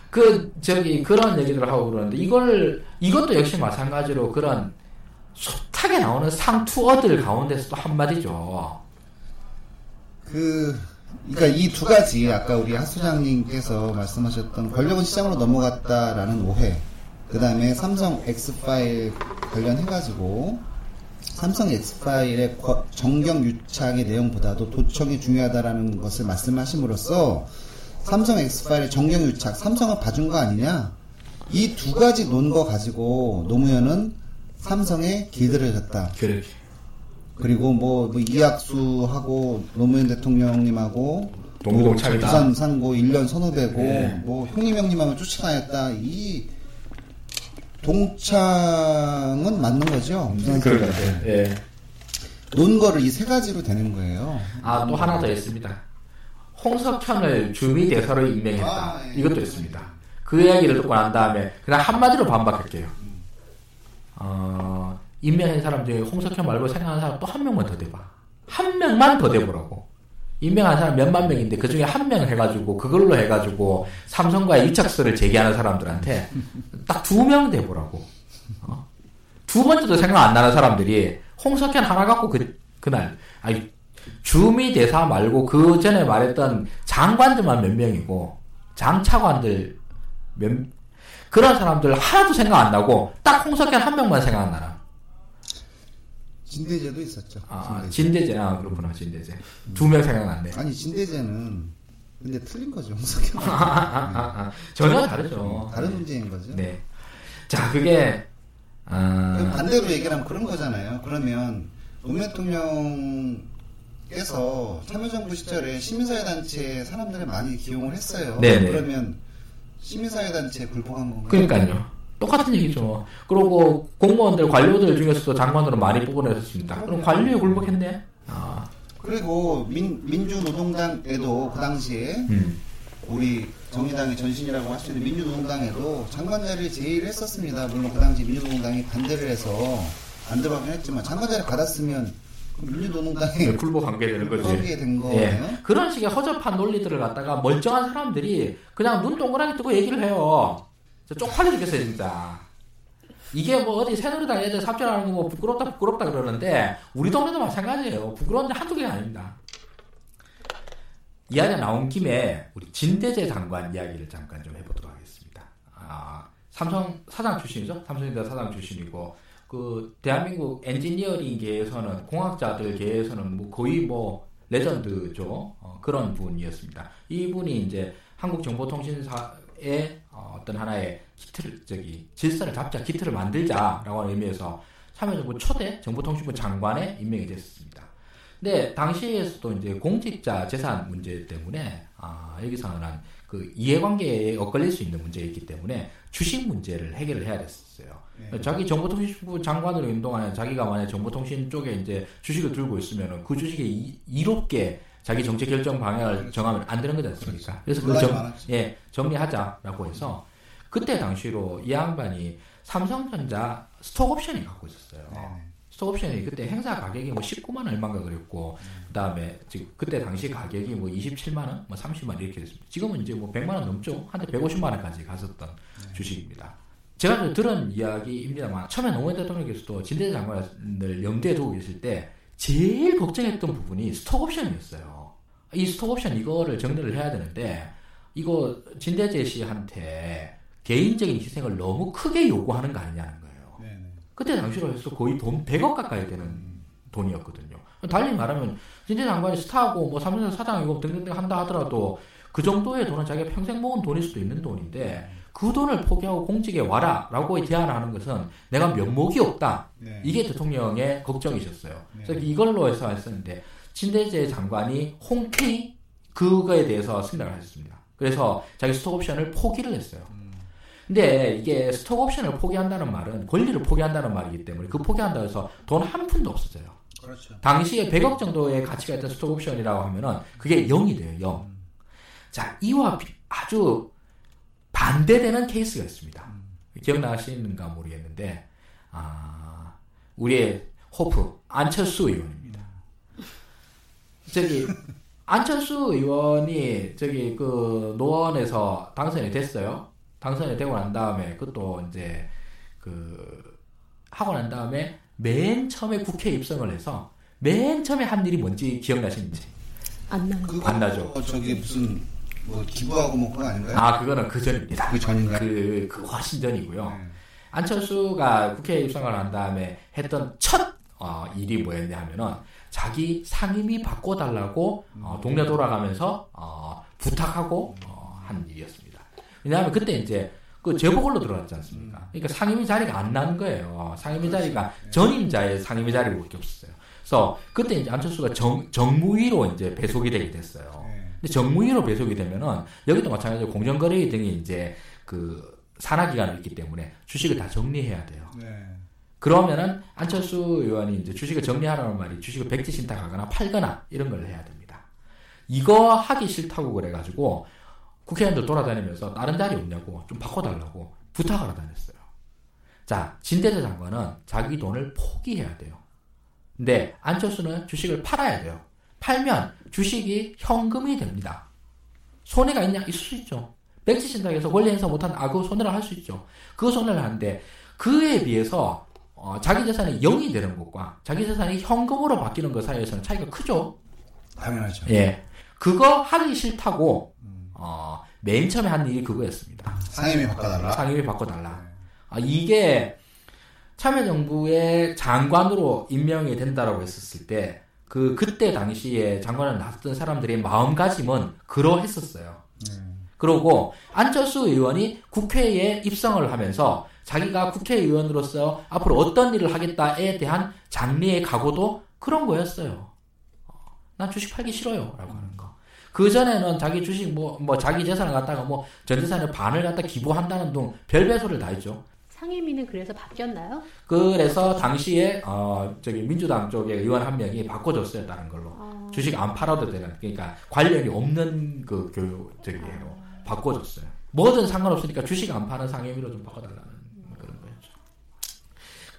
그, 저기, 그런 얘기들을 하고 그러는데, 이걸, 이것도 역시 마찬가지로 그런 숱하게 나오는 상투어들 가운데서 또 한마디죠. 그 그러니까 이 두 가지 아까 우리 하 소장님께서 말씀하셨던 권력은 시장으로 넘어갔다라는 오해. 그 다음에 삼성 X 파일 관련해 가지고 삼성 X 파일의 거- 정경 유착의 내용보다도 도청이 중요하다라는 것을 말씀하심으로써 삼성 X 파일의 정경 유착 삼성은 봐준 거 아니냐? 이 두 가지 논거 가지고 노무현은 삼성에 길들여 졌다. 그렇게. 그리고 뭐, 뭐 이학수하고 노무현 대통령님하고 동부동 또 참이다. 부산 상고 1년 선후배고 네. 뭐 형님 형님하고 쫓아다녔다 이 동창은 맞는 거죠 무슨 그럴 것 소리가. 같아요. 예. 논거를 이 세 가지로 되는 거예요 아, 또 하나 더 있습니다. 홍석현을 주미 대사로 임명했다. 아, 예. 이것도 있습니다. 그 이야기를 듣고 난 다음에 그냥 한마디로 반박할게요. 어, 임명한 사람 중에 홍석현 말고 생각하는 사람 또 한 명만 더 대봐. 한 명만 더 대보라고. 임명한 사람 몇만 명인데 그 중에 한 명 해가지고 그걸로 해가지고 삼성과의 유착서를 제기하는 사람들한테 딱 두명 대보라고. 어? 두 번째도 생각 안 나는 사람들이 홍석현 하나 갖고 그 그날 아니 주미 대사 말고 그 전에 말했던 장관들만 몇 명이고 장차관들 몇 그런 사람들 하나도 생각 안 나고 딱 홍석현 한 명만 생각 안 나라. 진대제도 있었죠 아, 진대제. 아 그렇구나 진대제 두명 생각났네. 아니 진대제는 근데 틀린 거죠 홍석현 아, 아, 아, 아. 전혀 다르죠. 다른 문제인 거죠 네. 자 그게 아, 그 반대로 얘기를 하면 그런 거잖아요. 그러면 노무현 대통령께서 참여정부 시절에 시민사회단체 사람들을 많이 기용을 했어요. 네네. 그러면 시민사회단체 불복한 건가요? 그러니까요. 똑같은 얘기죠. 그리고 공무원들 관료들 중에서도 장관으로 많이 뽑아냈었습니다. 그럼 관료에 굴복했네. 아, 그리고 민, 민주노동당에도 그 당시에 음. 우리 정의당의 전신이라고 할 수 있는 민주노동당에도 장관 자리를 제의를 했었습니다. 물론 그 당시 민주노동당이 반대를 해서 안 들어가긴 했지만 장관 자리 받았으면 그 민주노동당에 굴복한 게 되는 거지. 그러게 된 거예요. 예. 그런 식의 허접한 논리들을 갖다가 멀쩡한 사람들이 그냥 눈 동그랗게 뜨고 얘기를 해요. 저 쪽팔려 죽겠어요, 진짜. 이게 뭐 어디 새누리당 애들 삽질하는 거뭐 부끄럽다 부끄럽다 그러는데 우리 동네도 마찬가지예요. 부끄러운 게 한두 개가 아닙니다. 이야기가 나온 김에 우리 진대재 장관 이야기를 잠깐 좀 해보도록 하겠습니다. 아, 삼성 사장 출신이죠. 삼성전자 사장 출신이고 그 대한민국 엔지니어링계에서는 공학자들계에서는 뭐 거의 뭐 레전드죠. 어, 그런 분이었습니다. 이분이 이제 한국정보통신사의 어, 어떤 하나의 기틀 저기 질서를 잡자, 기틀을 만들자라고 하는 의미에서 참여정부 초대 정보통신부 장관에 임명이 됐습니다. 근데 당시에서도 이제 공직자 재산 문제 때문에 아, 여기서는 그 이해관계에 엇갈릴 수 있는 문제였기 때문에 주식 문제를 해결을 해야 됐었어요. 네. 자기 정보통신부 장관으로 인동하는 자기가 만약 정보통신 쪽에 이제 주식을 들고 있으면은 그 주식에 이, 이롭게 자기 정책 결정 방향을 정하면 안 되는 거지 않습니까? 그래서 그 정. 예, 정리하자라고 해서 그때 당시로 이 양반이 삼성전자 스톡 옵션이 갖고 있었어요. 네. 스톡 옵션이 그때 행사 가격이 뭐 19만 얼마인가 그랬고 그다음에 지금 그때 당시 가격이 뭐 27만 원, 뭐 30만 원 이렇게 됐습니다. 지금은 이제 뭐 100만 원 넘죠. 한때 150만 원까지 갔었던 주식입니다. 제가 좀 들은 이야기입니다만 처음에 노무현 대통령께서도 진대 장관을 염두에 두고 계실 때 제일 걱정했던 부분이 스톡 옵션이었어요. 이 스톡 옵션 이거를 정리를 해야 되는데 이거 진대재 씨한테 개인적인 희생을 너무 크게 요구하는 거 아니냐는 거예요. 네, 네. 그때 당시로 해서 거의 돈 100억 가까이 되는 돈이었거든요. 달리 말하면 진대 장관이 스타고 뭐 삼성전자 사장이고 등등등 한다 하더라도 그 정도의 돈은 자기가 평생 모은 돈일 수도 있는 돈인데 그 돈을 포기하고 공직에 와라라고 제안하는 것은 내가 면목이 없다. 네. 이게 대통령의 걱정이셨어요. 네. 그래서 이걸로 해서 했었는데 진대재 장관이 홍케이 그거에 대해서 승낙을 하셨습니다. 그래서 자기 스톡 옵션을 포기를 했어요. 근데 이게 스톡 옵션을 포기한다는 말은 권리를 포기한다는 말이기 때문에 그 포기한다고 해서 돈 한 푼도 없어져요. 그렇죠. 당시에 100억 정도의 가치가 있던 스톡 옵션이라고 하면은 그게 0이 돼요. 0. 자, 이와 비- 아주 반대되는 케이스가 있습니다. 기억나시는가 모르겠는데 아, 우리의 hope 안철수 의원입니다. 저기 안철수 의원이 저기 그 노원에서 당선이 됐어요. 당선이 되고 난 다음에 그것도 이제 그 하고 난 다음에 맨 처음에 국회 입성을 해서 맨 처음에 한 일이 뭔지 기억나시는지? 안 나요. 안 나죠. 저기 무슨 뭐 기부하고 뭐 그거 아닌가요? 아 그거는 그 전입니다. 그 전인가요? 그, 그 훨씬 전이고요. 네. 안철수가 국회에 입성을 한 다음에 했던 첫 어, 일이 뭐였냐 하면은 자기 상임위 바꿔달라고 어, 동네 돌아가면서 어, 부탁하고 어, 한 일이었습니다. 왜냐하면 그때 이제 그 재보궐로 들어갔지 않습니까? 그러니까 상임위 자리가 안 나는 거예요. 상임위 자리가 전임자의 상임위 자리밖에 없었어요. 그래서 그때 이제 안철수가 정, 정무위로 이제 배속이 되게 됐어요. 네. 근데 정무위로 배속이 되면은 여기도 마찬가지로 공정거래 등이 이제 그 산하 기간이 있기 때문에 주식을 다 정리해야 돼요. 네. 그러면은 안철수 의원이 이제 주식을 정리하라는 말이 주식을 백지 신탁하거나 팔거나 이런 걸 해야 됩니다. 이거 하기 싫다고 그래가지고 국회의원들 돌아다니면서 다른 자리 없냐고 좀 바꿔달라고 부탁하러 다녔어요. 자, 진대재 장관은 자기 돈을 포기해야 돼요. 근데 안철수는 주식을 팔아야 돼요. 팔면 주식이 현금이 됩니다. 손해가 있냐? 있을 수 있죠. 백지 신탁에서 권리 행사 못한 아, 그 손해를 할 수 있죠. 그 손해를 하는데 그에 비해서 어, 자기 재산이 0이 되는 것과 자기 재산이 현금으로 바뀌는 것 사이에서는 차이가 크죠. 당연하죠. 예. 그거 하기 싫다고 어, 맨 처음에 한 일이 그거였습니다. 상임위 바꿔달라. 상임위 바꿔달라. 아, 이게 참여정부의 장관으로 임명이 된다라고 했었을 때, 그, 그때 당시에 장관을 놨던 사람들의 마음가짐은 그러했었어요. 그러고 안철수 의원이 국회에 입성을 하면서 자기가 국회의원으로서 앞으로 어떤 일을 하겠다에 대한 장래의 각오도 그런 거였어요. 어, 난 주식 팔기 싫어요. 라고 하는 거. 그 전에는 자기 주식 뭐, 뭐 자기 재산을 갖다가 뭐 전 재산의 반을 갖다 기부한다는 등 별별 소리를 다 했죠. 상임위는 그래서 바뀌었나요? 그래서 당시에 어 저기 민주당 쪽에 의원 한 명이 바꿔줬어요 다른 걸로 어, 주식 안 팔아도 되는 그러니까 관련이 없는 그 교육 저기로 바꿔줬어요 뭐든 상관없으니까 주식 안 파는 상임위로 좀 바꿔달라는 거였죠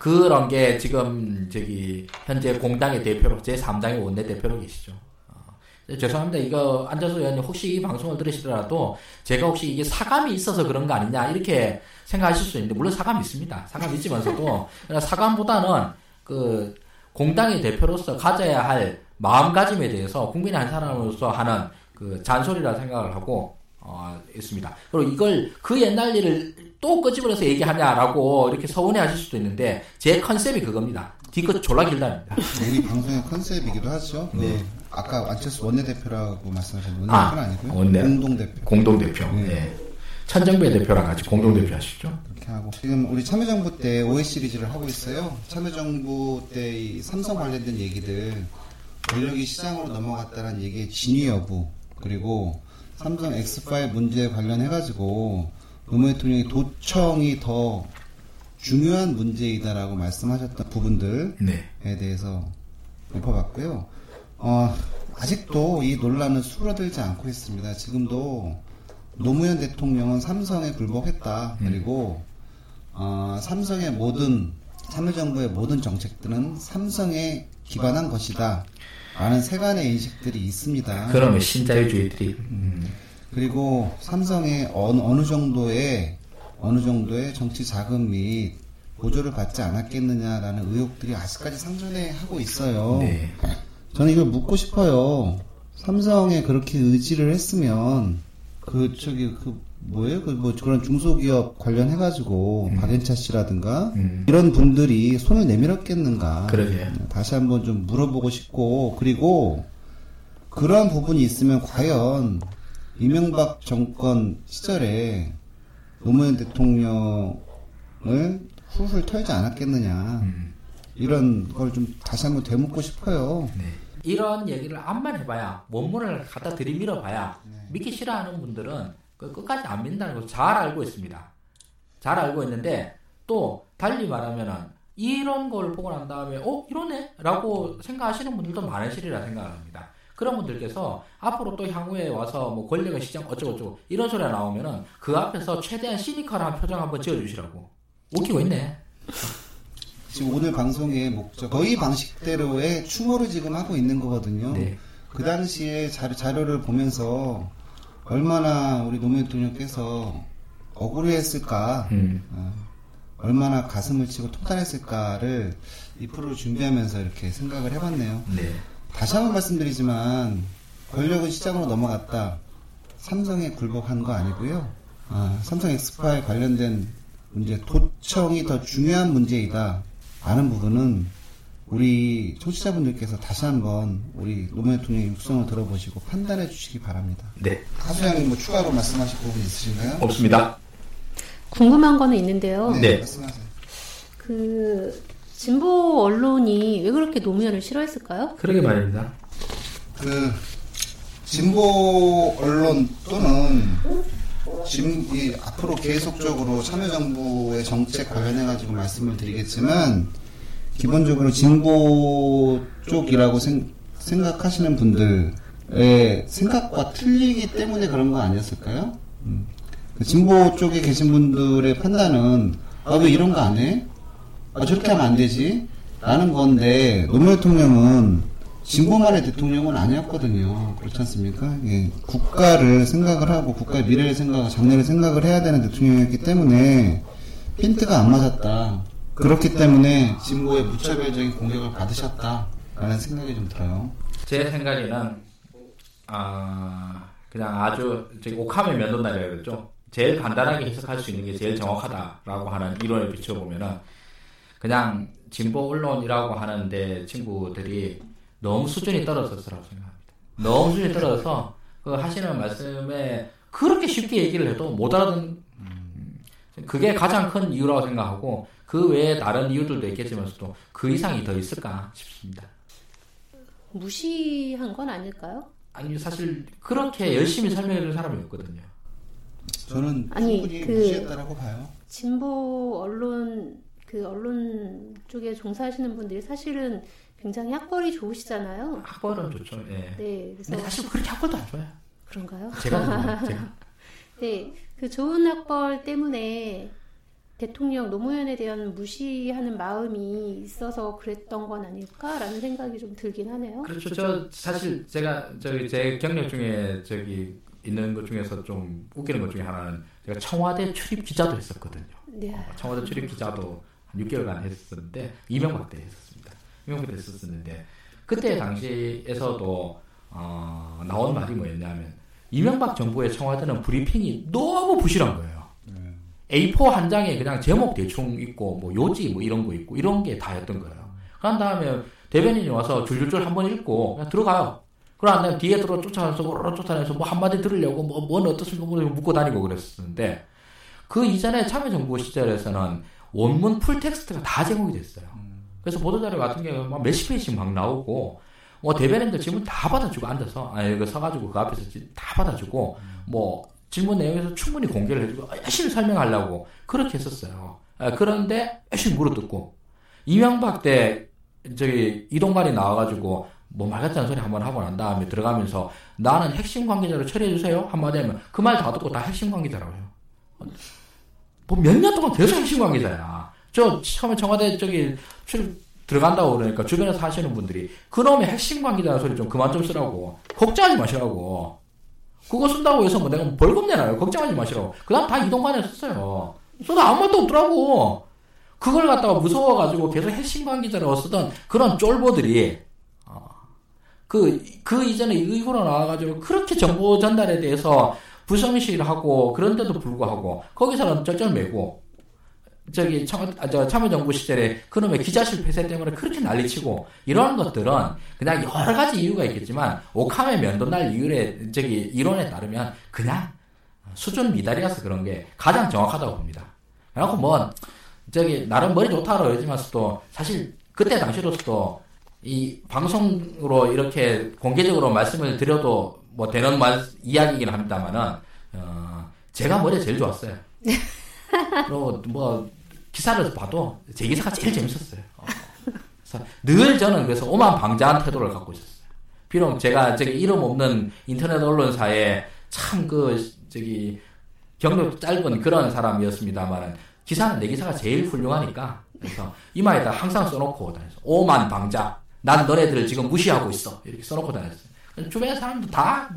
그런 게 지금 저기 현재 공당의 대표로 제 3당의 원내 대표로 계시죠 어, 죄송합니다. 이거 안철수 의원님 혹시 이 방송을 들으시더라도 제가 혹시 이게 사감이 있어서 그런 거 아니냐 이렇게 생각하실 수 있는데 물론 사감이 있습니다. 사감이 있지만서도 사감보다는 그 공당의 대표로서 가져야 할 마음가짐에 대해서 국민의 한 사람으로서 하는 그 잔소리라 생각을 하고 어, 있습니다. 그리고 이걸 그 옛날 일을 또 끄집어내서 얘기하냐라고 이렇게 서운해 하실 수도 있는데 제 컨셉이 그겁니다. 뒤끝 졸라 길다입니다. 우리 방송의 컨셉이기도 하죠. 그 네. 아까 안철수 원내대표라고 말씀하신 아, 원내대표는 아 니고요. 원내. 공동대표. 공동대표. 네. 예. 천정배 대표랑 같이 공동대표 하시죠. 이렇게 하고 지금 우리 참여정부 때 OS 시리즈를 하고 있어요. 참여정부 때이 삼성 관련된 얘기들 권력이 시장으로 넘어갔다는 얘기의 진위 여부 그리고 삼성 X5 문제 관련해 가지고 노무현 대통령이 도청이 더 중요한 문제이다라고 말씀하셨던 부분들 네. 에 대해서 짚어봤고요. 어, 아직도 이 논란은 수그러들지 않고 있습니다. 지금도 노무현 대통령은 삼성에 굴복했다. 그리고 어, 삼성의 모든 참여정부의 모든 정책들은 삼성에 기반한 것이다. 라는 세간의 인식들이 있습니다. 그러면 신자유주의들이 음, 그리고 삼성의 어느, 정도의 어느 정도의 정치 자금 및 보조를 받지 않았겠느냐라는 의혹들이 아직까지 상존해 하고 있어요. 네. 저는 이걸 묻고 싶어요. 삼성에 그렇게 의지를 했으면 그 저기 그 뭐예요? 그 뭐 그런 중소기업 관련해 가지고 박연차 씨라든가 음. 이런 분들이 손을 내밀었겠는가? 그러게요. 다시 한번 좀 물어보고 싶고 그리고 그러한 부분이 있으면 과연 이명박 정권 시절에 노무현 대통령을 훌훌 털지 않았겠느냐 음. 이런 걸 좀 다시 한번 되묻고 싶어요. 네. 이런 얘기를 암만 해봐야 원문을 갖다 들이밀어 봐야 믿기 싫어하는 분들은 그 끝까지 안 믿는다는 걸 잘 알고 있습니다. 잘 알고 있는데 또 달리 말하면은 이런 걸 보고 난 다음에 어 이러네 라고 생각하시는 분들도 많으시리라 생각합니다. 그런 분들께서 앞으로 또 향후에 와서 뭐 권력의 시장 어쩌고저쩌고 이런 소리가 나오면은 그 앞에서 최대한 시니컬한 표정 한번 지어주시라고 웃기고 있네. 지금 오늘 방송의 목적 거의 방식대로의 추모를 지금 하고 있는 거거든요. 네. 그 당시에 자료, 자료를 보면서 얼마나 우리 노무현 대통령께서 억울해했을까, 음. 어, 얼마나 가슴을 치고 통탄했을까를 이 프로를 준비하면서 이렇게 생각을 해봤네요. 네. 다시 한번 말씀드리지만 권력은 시장으로 넘어갔다. 삼성에 굴복한 거 아니고요. 아, 삼성 엑스파에 관련된 문제, 도청이 더 중요한 문제이다. 라는 부분은 우리 청취자분들께서 다시 한번 우리 노무현 대통령의 육성을 들어보시고 판단해 주시기 바랍니다. 네. 하수양님 뭐 추가로 말씀하실 부분 있으신가요? 없습니다. 궁금한 거는 있는데요. 네. 말씀하세요. 그 진보 언론이 왜 그렇게 노무현을 싫어했을까요? 그러게 말입니다. 그 진보 언론 또는 지금 이 앞으로 계속적으로 참여정부의 정책 관련해 가지고 말씀을 드리겠지만 기본적으로 진보 쪽이라고 생, 생각하시는 분들의 생각과 틀리기 때문에 그런 거 아니었을까요? 음. 그 진보 쪽에 계신 분들의 판단은 아 왜 이런 거 안 해? 아 저렇게 하면 안 되지? 라는 건데 노무현 대통령은 진보만의 대통령은 아니었거든요. 그렇지 않습니까? 예, 국가를 생각을 하고 국가의 미래를 생각하고 장래를 생각을 해야 되는 대통령이었기 때문에 핀트가 안 맞았다. 그렇기 때문에 진보의 무차별적인 공격을 받으셨다 라는 생각이 좀 들어요. 제 생각에는 아 그냥 아주 옥함의 면도날이라고 그랬죠. 제일 간단하게 해석할 수 있는 게 제일 정확하다라고 하는 이론을 비춰보면은 그냥 진보 언론이라고 하는데 친구들이 너무 수준이 떨어졌으라고 생각합니다. 너무 수준이 떨어져서 그 하시는 말씀에 그렇게 쉽게 얘기를 해도 못 알아듣는 음, 그게 가장 큰 이유라고 생각하고 그 외에 다른 이유들도 있겠지만서도 그 이상이 더 있을까 싶습니다. 무시한 건 아닐까요? 아니 사실 그렇게 열심히 설명해 준 사람이 없거든요. 저는 아니, 충분히 그- 무시했다라고 봐요. 진보 언론 그 언론 쪽에 종사하시는 분들이 사실은 굉장히 학벌이 좋으시잖아요. 학벌은 좋죠. 예. 네, 그래서 근데 사실 그렇게 학벌도 안 좋아요. 그런가요? 제가 제가. 네, 그 좋은 학벌 때문에 대통령 노무현에 대한 무시하는 마음이 있어서 그랬던 건 아닐까라는 생각이 좀 들긴 하네요. 그렇죠. 저 사실 제가 저기 제 경력 중에 저기 있는 것 중에서 좀 웃기는 것 중에 하나는 제가 청와대 출입 기자도 했었거든요. 네. 어, 청와대 출입 기자도 한 6개월간 했었는데 이명박 때 했었습니다. 이명박 때 했었는데 그때 당시에서도 어, 나온 말이 뭐였냐면 이명박 정부의 청와대는 브리핑이 너무 부실한 거예요. A4 한 장에 그냥 제목 대충 있고 뭐 요지 뭐 이런 거 있고 이런 게 다였던 거예요. 그런 다음에 대변인이 와서 줄줄줄 한 번 읽고 그냥 들어가요. 그러고 난 뒤에 들어 쫓아가서 우르르 쫓아내서 뭐 한마디 들으려고 뭐, 뭔 어떻습니까? 뭐 묻고 다니고 그랬었는데 그 이전에 참여정부 시절에서는 원문 full text가 다 제공이 됐어요. 그래서 보도자료 같은 경우는 막 몇십 페이지씩 막 나오고 뭐 대변인들 질문 다 받아주고 앉아서 아 여기 서가지고 그 앞에서 지- 다 받아주고 뭐 질문 내용에서 충분히 공개를 해주고 열심히 설명하려고 그렇게 했었어요. 아, 그런데 열심히 물어뜯고 이명박 때 저기 이동관이 나와가지고 뭐 말 같지 않은 소리 한번 하고 난 다음에 들어가면서 나는 핵심 관계자로 처리해 주세요 한마디 하면 그 말 다 듣고 다 핵심 관계자라고 해요. 뭐 몇 년 동안 계속 핵심 관계자야. 저 처음에 청와대 저기 출 들어간다고 그러니까 주변에서 하시는 분들이 그놈의 핵심 관계자는 소리 좀 그만 좀 쓰라고. 걱정하지 마시라고. 그거 쓴다고 해서 뭐 내가 뭐 벌금 내나요. 걱정하지 마시라고. 그 다음 다 이동관에 썼어요. 써도 아무 말도 없더라고. 그걸 갖다가 무서워가지고 계속 핵심 관계자라고 쓰던 그런 쫄보들이 어, 그, 그 이전에 의구로 나와가지고 그렇게 정보 전달에 대해서 부성실하고 그런데도 불구하고 거기서는 쩔쩔 매고 저기 참, 아, 저 참여정부 시절에 그놈의 기자실 폐쇄 때문에 그렇게 난리치고 이러한 것들은 그냥 여러 가지 이유가 있겠지만 오카메 면도 날 이율의 저기 이론에 따르면 그냥 수준 미달이라서 그런 게 가장 정확하다고 봅니다. 그래갖고 뭐 저기 나름 머리 좋다고 그러지만서도 사실 그때 당시로서도 이 방송으로 이렇게 공개적으로 말씀을 드려도 뭐 되는 말 이야기이긴 합니다만은 어, 제가 머리가 제일 좋았어요. 그리고 뭐 기사를 봐도 제 기사가 제일 재밌었어요. 어. 그래서 늘 저는 그래서 오만 방자한 태도를 갖고 있었어요. 비록 제가 저기 이름 없는 인터넷 언론사에 참 그 저기 경력 짧은 그런 사람이었습니다만 기사는 내 기사가 제일 훌륭하니까 그래서 이마에다 항상 써놓고 다녔어. 오만 방자. 난 너네들을 지금 무시하고 있어. 이렇게 써놓고 다녔어요. 주변 사람도 다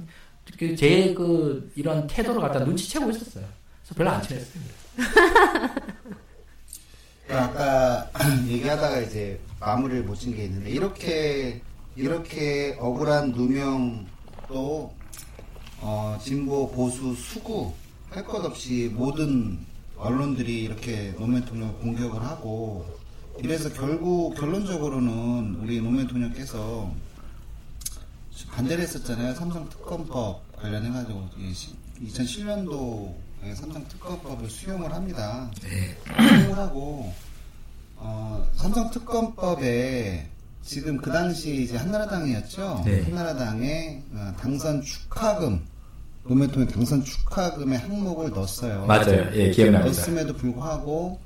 제 그 이런 태도를 갖다 눈치채고 있었어요. 그래서 별로 안 친했어요. 아까 얘기하다가 이제 마무리를 못 친 게 있는데 이렇게 이렇게 억울한 누명도 어, 진보 보수 수구 할 것 없이 모든 언론들이 이렇게 노무현 대통령 공격을 하고 이래서 결국 결론적으로는 우리 노무현 대통령께서 반대를 했었잖아요 삼성 특검법 관련해가지고 2007년도에 삼성 특검법을 수용을 합니다. 수용을 하고 어, 삼성 특검법에 지금 그 당시 이제 한나라당이었죠. 네. 한나라당의 어, 당선 축하금 노무현 대통령 당선 축하금의 항목을 넣었어요. 맞아요. 예, 기억납니다. 넣었음에도 불구하고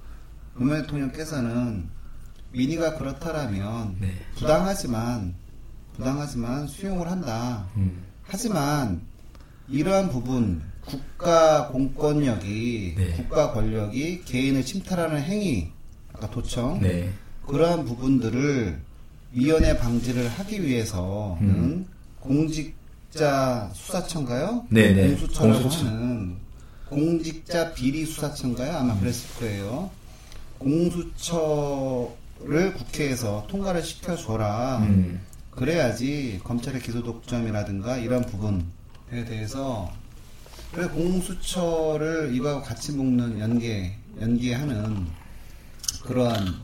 노무현 대통령께서는 민의가 그렇다라면 네. 부당하지만 부당하지만 수용을 한다. 음. 하지만 이러한 부분 국가 공권력이 네. 국가 권력이 개인을 침탈하는 행위 아까 도청 네. 그러한 부분들을 위원회 방지를 하기 위해서는 음. 공직자 수사청가요? 네, 네. 공수처라고 공수처. 하는 공직자 비리 수사청가요? 아마 그랬을 거예요. 공수처를 국회에서 통과를 시켜줘라. 음. 그래야지 검찰의 기소 독점이라든가 이런 부분에 대해서 그래 공수처를 이거하고 같이 묶는 연계 연계하는 그러한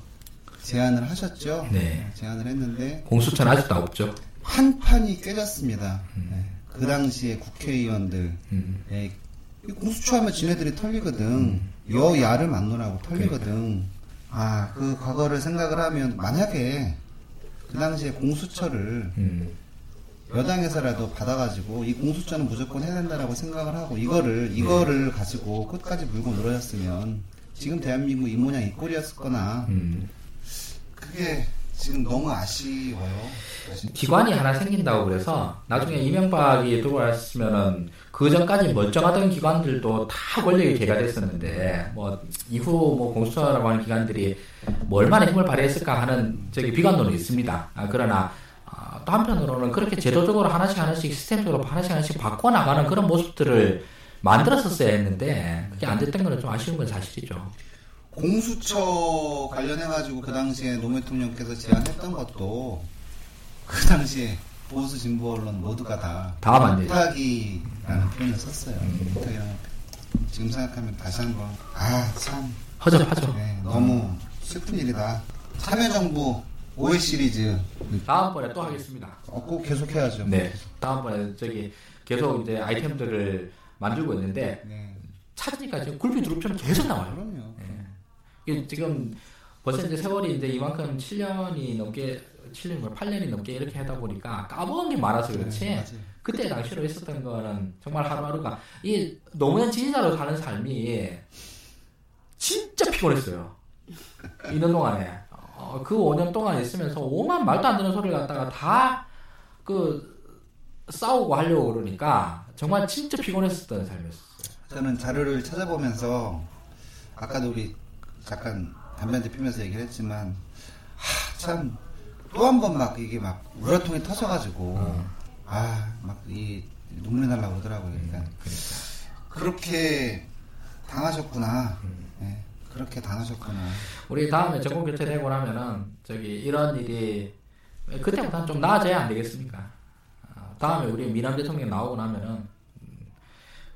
제안을 하셨죠. 네. 제안을 했는데 공수처는 아직도 없죠. 한 판이 깨졌습니다. 네. 그 당시에 국회의원들 음. 예, 이 공수처 하면 지네들이 털리거든. 여야를 만나라고 털리거든. 아, 그 과거를 생각을 하면 만약에 그 당시에 공수처를 음. 여당에서라도 받아가지고 이 공수처는 무조건 해야 된다라고 생각을 하고 이거를 이거를 가지고 끝까지 물고 늘어졌으면 지금 대한민국 이 모양 이 꼴이었을 거나 음. 그게 지금 너무 아쉬워요. 기관이 하나 생긴다고 그래서 나중에 이명박이 들어왔으면은 그 전까지 멀쩡하던 기관들도 다 권력이 개가 됐었는데 뭐 이후 뭐 공수처라고 하는 기관들이 뭐 얼마나 힘을 발휘했을까 하는 저기 비관론이 있습니다. 아, 그러나 아, 또 한편으로는 그렇게 제도적으로 하나씩 하나씩 시스템적으로 하나씩 하나씩 바꿔 나가는 그런 모습들을 만들었었어야 했는데 그게 안 됐던 거는 좀 아쉬운 건 사실이죠. 공수처 관련해가지고 그 당시에 노무현 대통령께서 제안했던 것도 그 당시에 보수 진보 언론 모두가 다 다 맞네요. 부탁이라는 표현을 썼어요. 부탁이라는 지금 생각하면 다시 한 번 아참 허접하죠. 네, 너무 슬픈 일이다. 참여정부 5회 시리즈 다음번에 또 하겠습니다. 어, 꼭 계속해야죠. 네. 다음번에 저기 계속 이제 아이템들을 만들고 있는데 네. 찾으니까 지금 굴비 두릅처럼 계속 나와요. 그럼요. 이게 지금 벌써 이제 세월이 이제 이만큼 7년이 넘게 7년 뭐 8년이 넘게 이렇게 하다 보니까 까먹은 게 많아서 그렇지. 네. 그때 당시로 있었던 거는 정말 하루하루가 이 노무현 지지자로 사는 삶이 진짜 피곤했어요. 있는 동안에 어, 그 5년 동안 있으면서 오만 말도 안 되는 소리를 갖다가 다 그 싸우고 하려고 그러니까 정말 진짜 피곤했었던 삶이었어요. 저는 자료를 찾아보면서 아까도 우리 잠깐 담배 한대 피면서 얘기를 했지만 참 또 한 번 막 이게 막 우라통이 터져가지고 아막 이 눈물이 날라 그러더라고요. 그러니까 그렇게 당하셨구나. 네, 그렇게 당하셨구나. 우리 다음에 정권 교체되고 나면은 저기 이런 일이 그때보다는 좀 나아져야 안 되겠습니까? 아, 다음에 우리 미남 대통령 나오고 나면은 음,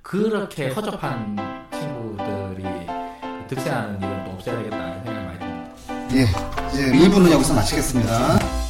그렇게 허접한 친구들이 득세하는 듭니다. 예, 이제 1부는 여기서 마치겠습니다.